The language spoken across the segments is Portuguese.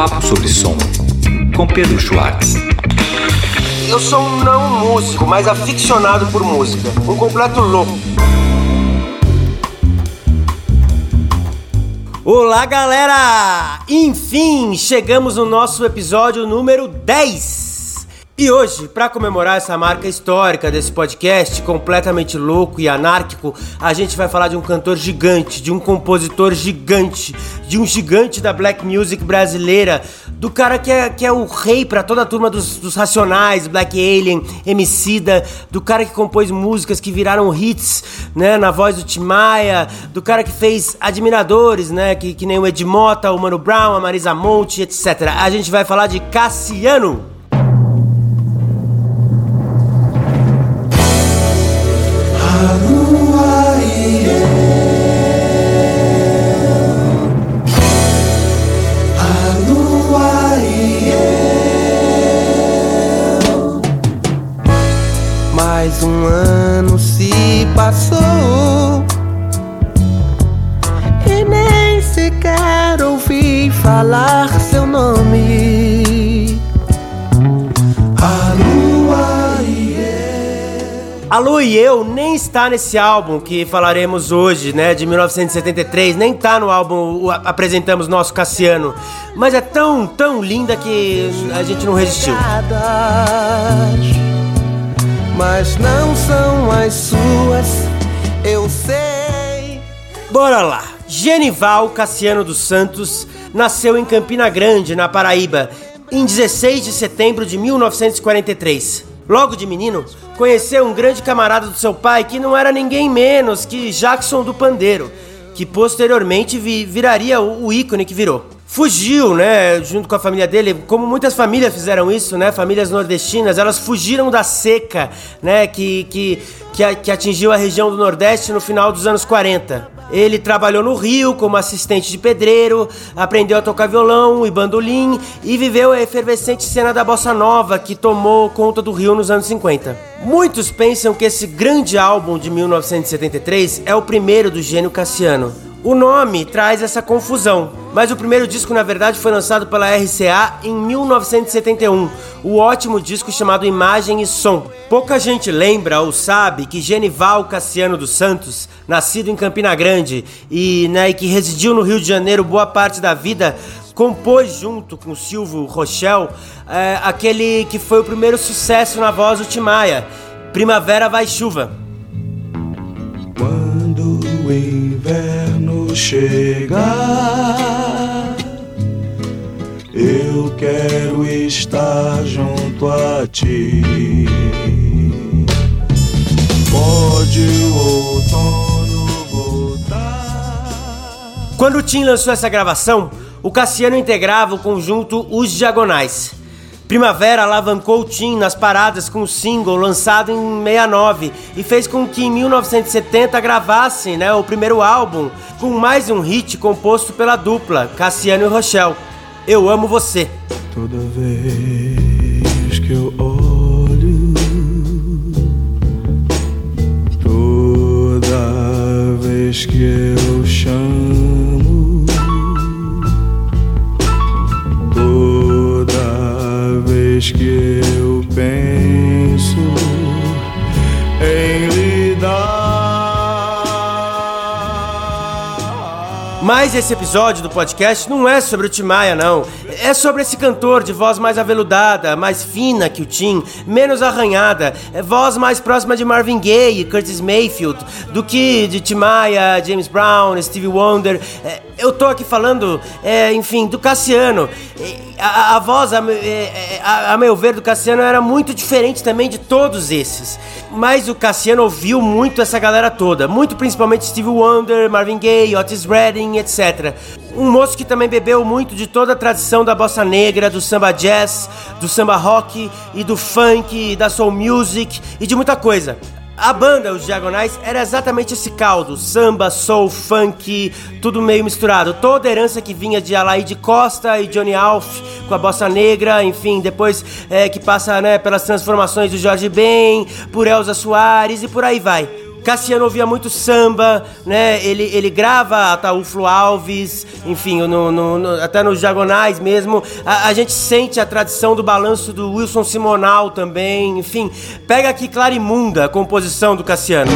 Papo sobre Som, com Pedro Schwartz. Eu sou um não músico, mas aficionado por música. Um completo louco. Olá, galera! Enfim, chegamos no nosso episódio número 10. E hoje, para comemorar essa marca histórica desse podcast, completamente louco e anárquico, a gente vai falar de um cantor gigante, de um compositor gigante, de um gigante da black music brasileira, do cara que é, que é o rei para toda a turma dos, dos Racionais, Black Alien, Emicida, do cara que compôs músicas que viraram hits, né, na voz do Tim Maia, do cara que fez Admiradores, né, que, que nem o Ed Mota, o Mano Brown, a Marisa Monte, etc. A gente vai falar de Cassiano. Um ano se passou. E nem sequer ouvi falar seu nome. A lua e eu. A Lu e eu nem está nesse álbum que falaremos hoje, né, de 1973, nem tá no álbum apresentamos nosso Cassiano, mas é tão, tão linda que a gente não resistiu. Pegadas, Mas não são as suas Eu sei Bora lá! Genival Cassiano dos Santos nasceu em Campina Grande, na Paraíba, em 16 de setembro de 1943. Logo de menino, conheceu um grande camarada do seu pai que não era ninguém menos que Jackson do Pandeiro, que posteriormente vi- viraria o ícone que virou. Fugiu, né, junto com a família dele, como muitas famílias fizeram isso, né, famílias nordestinas, elas fugiram da seca, né, que, que, que, atingiu a região do Nordeste no final dos anos 40. Ele trabalhou no Rio como assistente de pedreiro, aprendeu a tocar violão e bandolim e viveu a efervescente cena da bossa nova que tomou conta do Rio nos anos 50. Muitos pensam que esse grande álbum de 1973 é o primeiro do gênio Cassiano. O nome traz essa confusão, mas o primeiro disco na verdade foi lançado pela RCA em 1971, o ótimo disco chamado Imagem e Som. Pouca gente lembra ou sabe que Genival Cassiano dos Santos, nascido em Campina Grande e, né, e que residiu no Rio de Janeiro boa parte da vida, compôs junto com Silvio Rochel é, aquele que foi o primeiro sucesso na voz do Timaya, Primavera Vai Chuva. Quando o inverno chegar, eu quero estar junto a ti. Pode o outono voltar. Quando o Tim lançou essa gravação, o Cassiano integrava o conjunto Os Diagonais. Primavera alavancou o Tim nas paradas com o single lançado em 69 e fez com que em 1970 gravasse né, o primeiro álbum com mais um hit composto pela dupla Cassiano e Rochelle. Eu amo você. Toda vez esse episódio do podcast não é sobre o Tim Maia, não. É sobre esse cantor de voz mais aveludada, mais fina que o Tim, menos arranhada, é voz mais próxima de Marvin Gaye Curtis Mayfield do que de Tim Maia, James Brown, Stevie Wonder. É, eu tô aqui falando, é, enfim, do Cassiano. A, a voz, a, é, a- a meu ver, do Cassiano era muito diferente também de todos esses. Mas o Cassiano ouviu muito essa galera toda, muito principalmente Stevie Wonder, Marvin Gaye, Otis Redding, etc. Um moço que também bebeu muito de toda a tradição da bossa negra, do samba jazz, do samba rock e do funk, e da soul music e de muita coisa. A banda, os Diagonais, era exatamente esse caldo: samba, soul, funk, tudo meio misturado. Toda a herança que vinha de Alaide Costa e Johnny Alf com a bossa negra, enfim, depois é, que passa né, pelas transformações do Jorge Ben, por Elza Soares e por aí vai. Cassiano ouvia muito samba, né? Ele, ele grava Ataúflo Alves, enfim, no, no, no, até nos diagonais mesmo. A, a, gente sente a tradição do balanço do Wilson Simonal também, enfim. Pega aqui Clarimunda, a composição do Cassiano.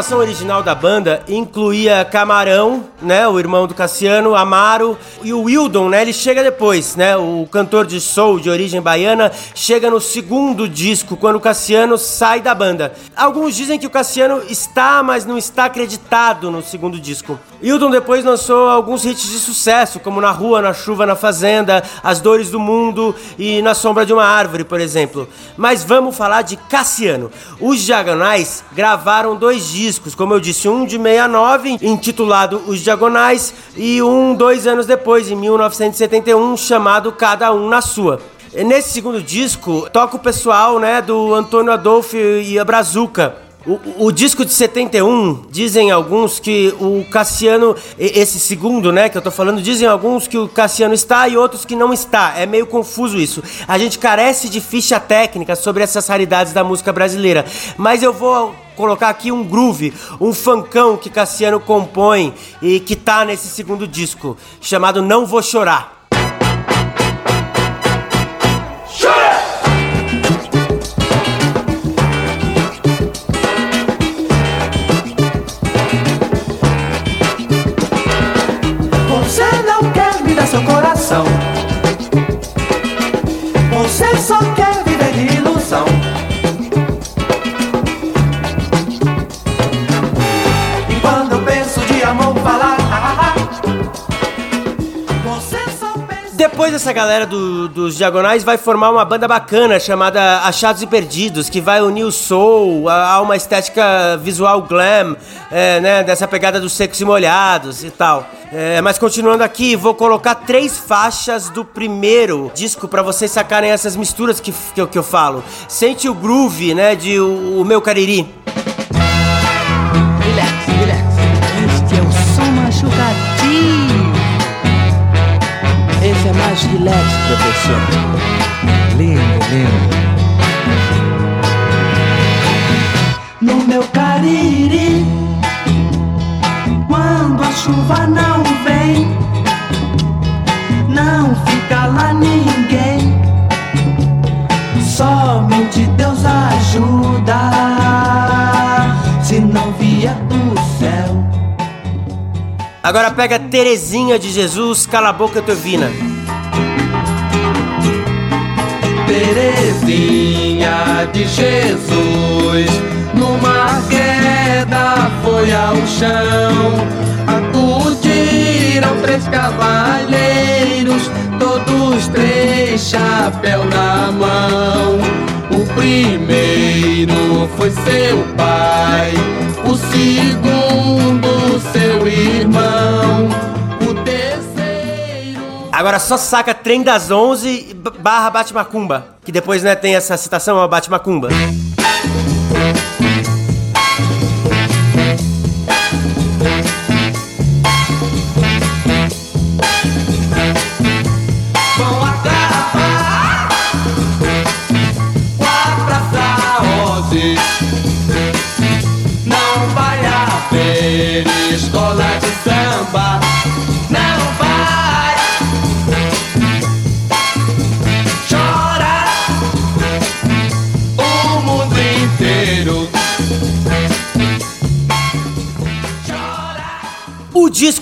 Formação original da banda incluía Camarão, né, o irmão do Cassiano, Amaro e o Wildon, né, ele chega depois, né, o cantor de soul de origem baiana chega no segundo disco, quando o Cassiano sai da banda. Alguns dizem que o Cassiano está, mas não está acreditado no segundo disco. Wildon depois lançou alguns hits de sucesso, como Na Rua, Na Chuva, Na Fazenda, As Dores do Mundo e Na Sombra de uma Árvore, por exemplo. Mas vamos falar de Cassiano. Os Diagonais gravaram dois discos discos, como eu disse, um de 69, intitulado Os Diagonais, e um dois anos depois, em 1971, chamado Cada Um na Sua. Nesse segundo disco, toca o pessoal né, do Antônio Adolfo e a Brazuca. O, o, disco de 71, dizem alguns que o Cassiano, esse segundo, né, que eu tô falando, dizem alguns que o Cassiano está e outros que não está. É meio confuso isso. A gente carece de ficha técnica sobre essas raridades da música brasileira. Mas eu vou colocar aqui um groove, um funkão que Cassiano compõe e que tá nesse segundo disco, chamado Não Vou Chorar. Depois essa galera do, dos Diagonais vai formar uma banda bacana chamada Achados e Perdidos, que vai unir o soul a, a uma estética visual glam, é, né, dessa pegada dos secos e molhados e tal. É, mas continuando aqui, vou colocar três faixas do primeiro disco para vocês sacarem essas misturas que, que, que eu falo. Sente o groove, né, de O, o Meu Cariri. Mais relax, professor. Lindo, lindo. No meu cariri, quando a chuva não vem, não fica lá ninguém. Somente Deus ajuda, se não vier do céu. Agora pega Terezinha de Jesus, cala a boca Teovina. Terezinha de Jesus, numa queda foi ao chão. Acudiram três cavaleiros, todos três chapéu na mão. O primeiro foi seu pai, o segundo Agora só saca trem das 11 barra Bate Macumba, que depois né, tem essa citação ao Bate Macumba.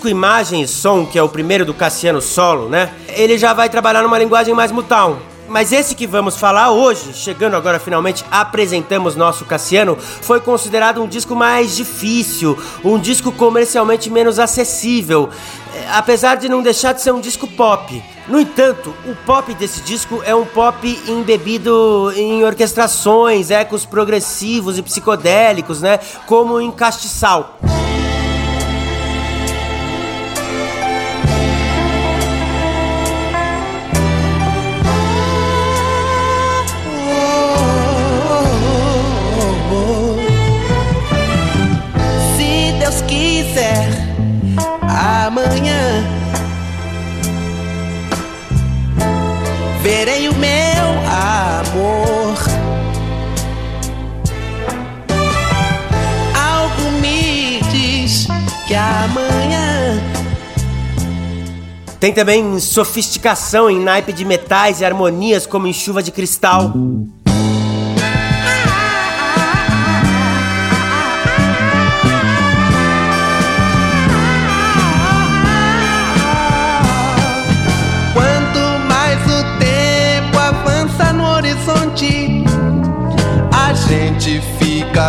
Imagem e Som, que é o primeiro do Cassiano Solo, né? Ele já vai trabalhar numa linguagem mais mutal. Mas esse que vamos falar hoje, chegando agora finalmente apresentamos nosso Cassiano, foi considerado um disco mais difícil, um disco comercialmente menos acessível, eh, apesar de não deixar de ser um disco pop. No entanto, o pop desse disco é um pop embebido em orquestrações, ecos progressivos e psicodélicos, né? Como em Castiçal. Verei o meu amor. Algo me diz que amanhã Tem também sofisticação em naipe de metais e harmonias como em chuva de cristal.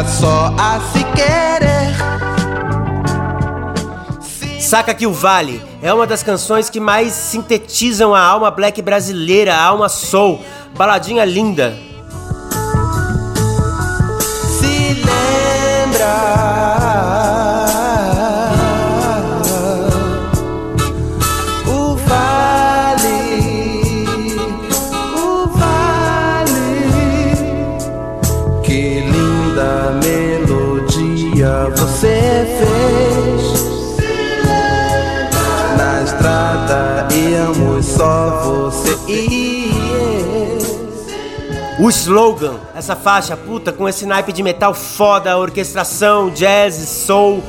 Só a se querer. Saca que o Vale é uma das canções que mais sintetizam a alma black brasileira, a alma soul. Baladinha linda. Estrada íamos só você e eu. O slogan, essa faixa puta com esse naipe de metal foda, orquestração, jazz, soul.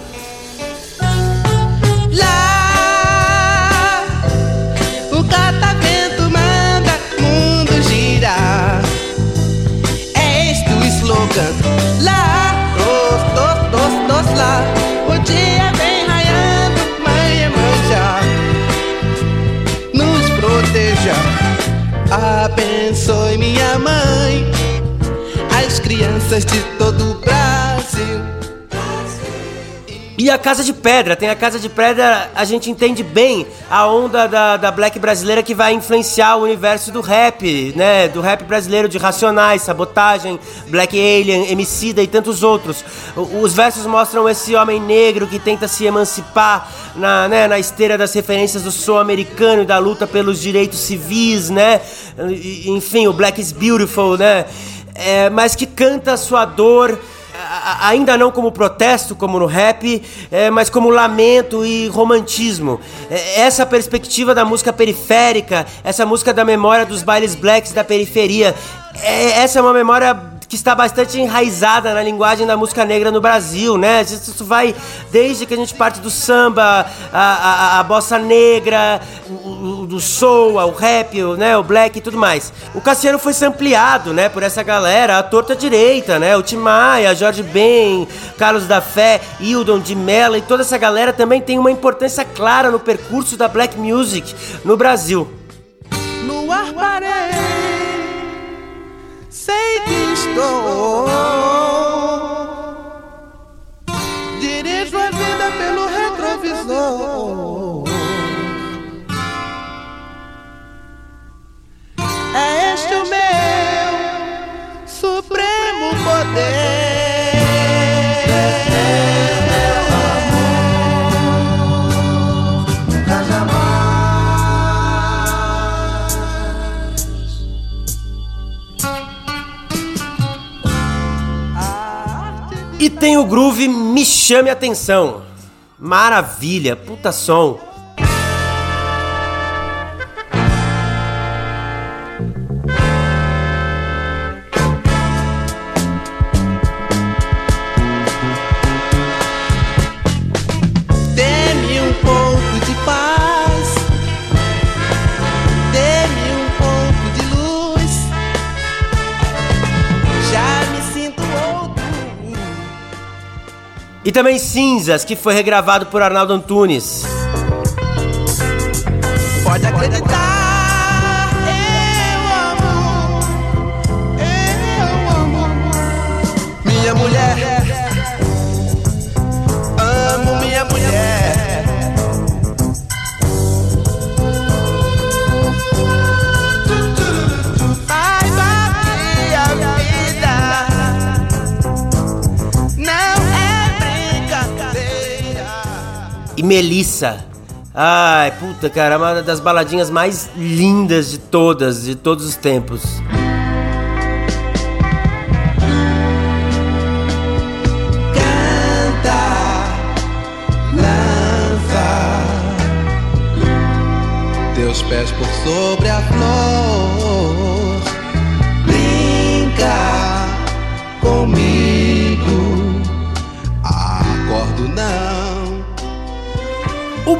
Abençoe minha mãe, as crianças de todo o Brasil. E a Casa de Pedra, tem a Casa de Pedra, a gente entende bem a onda da, da black brasileira que vai influenciar o universo do rap, né? Do rap brasileiro de Racionais, Sabotagem, Black Alien, Emicida e tantos outros. Os versos mostram esse homem negro que tenta se emancipar na, né, na esteira das referências do soul americano e da luta pelos direitos civis, né? Enfim, o Black is Beautiful, né? É, mas que canta a sua dor ainda não como protesto, como no rap, é, mas como lamento e romantismo. É, essa perspectiva da música periférica, essa música da memória dos bailes blacks da periferia, é- essa é uma memória que está bastante enraizada na linguagem da música negra no Brasil, né? Isso vai desde que a gente parte do samba, a, a- a bossa negra, o, o- do soul, ao rap, o, né, o black e tudo mais. O Cassiano foi sampleado, né, por essa galera, a torta direita, né? O Tim Maia, Jorge Ben, Carlos da Fé, Hildon de Mello e toda essa galera também tem uma importância clara no percurso da black music no Brasil. No ar parei, estou. Dirijo a vida pelo retrovisor. É este o meu supremo poder. E tem o groove Me Chame Atenção. Maravilha, puta som. E também Cinzas, que foi regravado por Arnaldo Antunes. Pode acreditar. Minha mulher. Amo minha mulher. Melissa. Ai, puta, cara, uma das baladinhas mais lindas de todas, de todos os tempos. Meus pés por sobre a flor.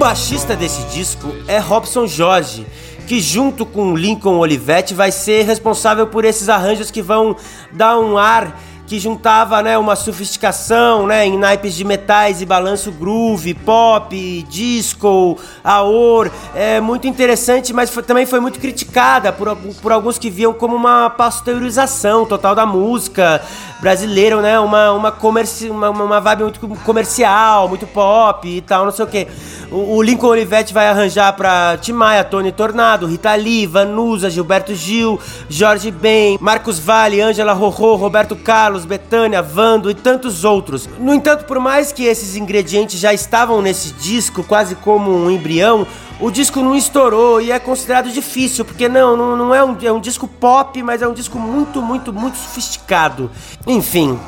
Baixista desse disco é Robson Jorge, que junto com Lincoln Olivetti vai ser responsável por esses arranjos que vão dar um ar que juntava né, uma sofisticação né, em naipes de metais e balanço groove, pop, disco, aor. É muito interessante, mas foi, também foi muito criticada por, por alguns que viam como uma pasteurização total da música brasileira, né? Uma, uma, comerci uma, uma vibe muito comercial, muito pop e tal, não sei o que. O, Lincoln Olivetti vai arranjar pra Tim Maia, Tony Tornado, Rita Lee, Vanusa, Gilberto Gil, Jorge Ben, Marcos Vale, Ângela Rorô, Roberto Carlos, Betânia, Vando e tantos outros. No entanto, por mais que esses ingredientes já estavam nesse disco, quase como um embrião, o disco não estourou e é considerado difícil, porque não, não, não é, um, é um disco pop, mas é um disco muito, muito, muito sofisticado. Enfim,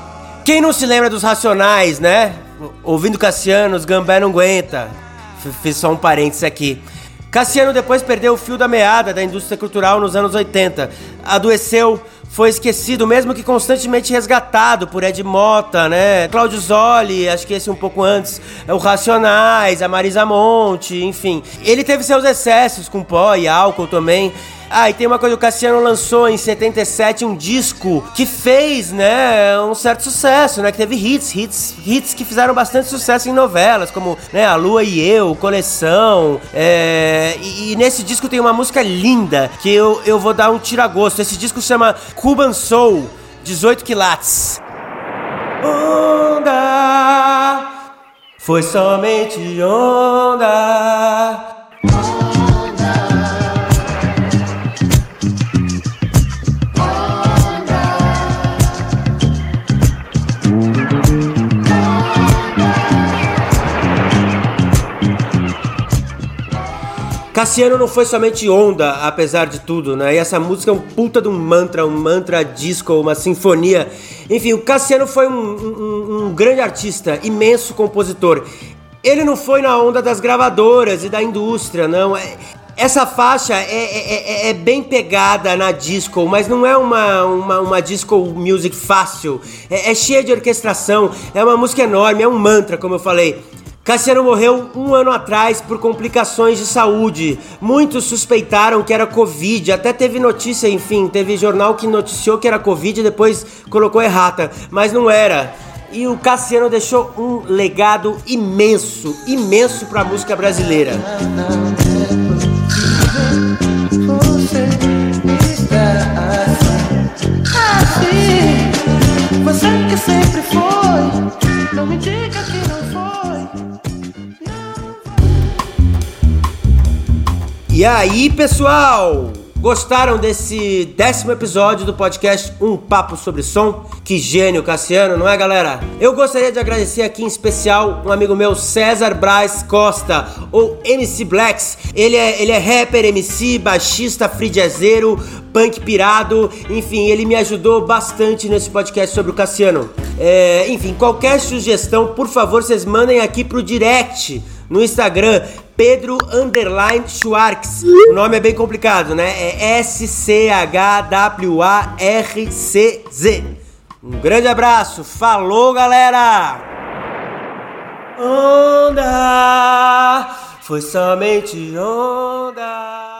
quem não se lembra dos Racionais, né? Ouvindo Cassiano, os Gambé não aguenta. Fiz só um parênteses aqui. Cassiano depois perdeu o fio da meada da indústria cultural nos anos 80. Adoeceu, foi esquecido, mesmo que constantemente resgatado por Ed Mota, né? Cláudio Zoli, acho que esse um pouco antes, o Racionais, a Marisa Monte, enfim. Ele teve seus excessos com pó e álcool também. Ah, e tem uma coisa, o Cassiano lançou em 77 um disco que fez, né, um certo sucesso, né, que teve hits, hits, hits que fizeram bastante sucesso em novelas, como, né, A Lua e Eu, Coleção, é... e, e, nesse disco tem uma música linda, que eu, eu vou dar um tiragosto, esse disco chama Cuban Soul, 18 quilates. Onda, foi somente onda Cassiano não foi somente onda, apesar de tudo, né? E essa música é um puta de um mantra, um mantra disco, uma sinfonia. Enfim, o Cassiano foi um, um, um grande artista, imenso compositor. Ele não foi na onda das gravadoras e da indústria, não. É, essa faixa é, é, é, é, bem pegada na disco, mas não é uma, uma, uma disco music fácil. É, é cheia de orquestração, é uma música enorme, é um mantra, como eu falei. Cassiano morreu um ano atrás por complicações de saúde. Muitos suspeitaram que era Covid, até teve notícia, enfim, teve jornal que noticiou que era Covid e depois colocou errata, mas não era. E o Cassiano deixou um legado imenso, imenso para a música brasileira. Você que sempre foi, não me diga E aí, pessoal? Gostaram desse décimo episódio do podcast Um Papo sobre Som? Que gênio, Cassiano, não é, galera? Eu gostaria de agradecer aqui em especial um amigo meu, César Braz Costa, ou MC Blacks. Ele é, ele é rapper, MC, baixista, free jazzeiro, punk pirado, enfim, ele me ajudou bastante nesse podcast sobre o Cassiano. É, enfim, qualquer sugestão, por favor, vocês mandem aqui pro direct no Instagram, Pedro Underline Schwartz. O nome é bem complicado, né? É S-C-H-W-A-R-C-Z. Um grande abraço, falou galera! Onda, foi somente onda.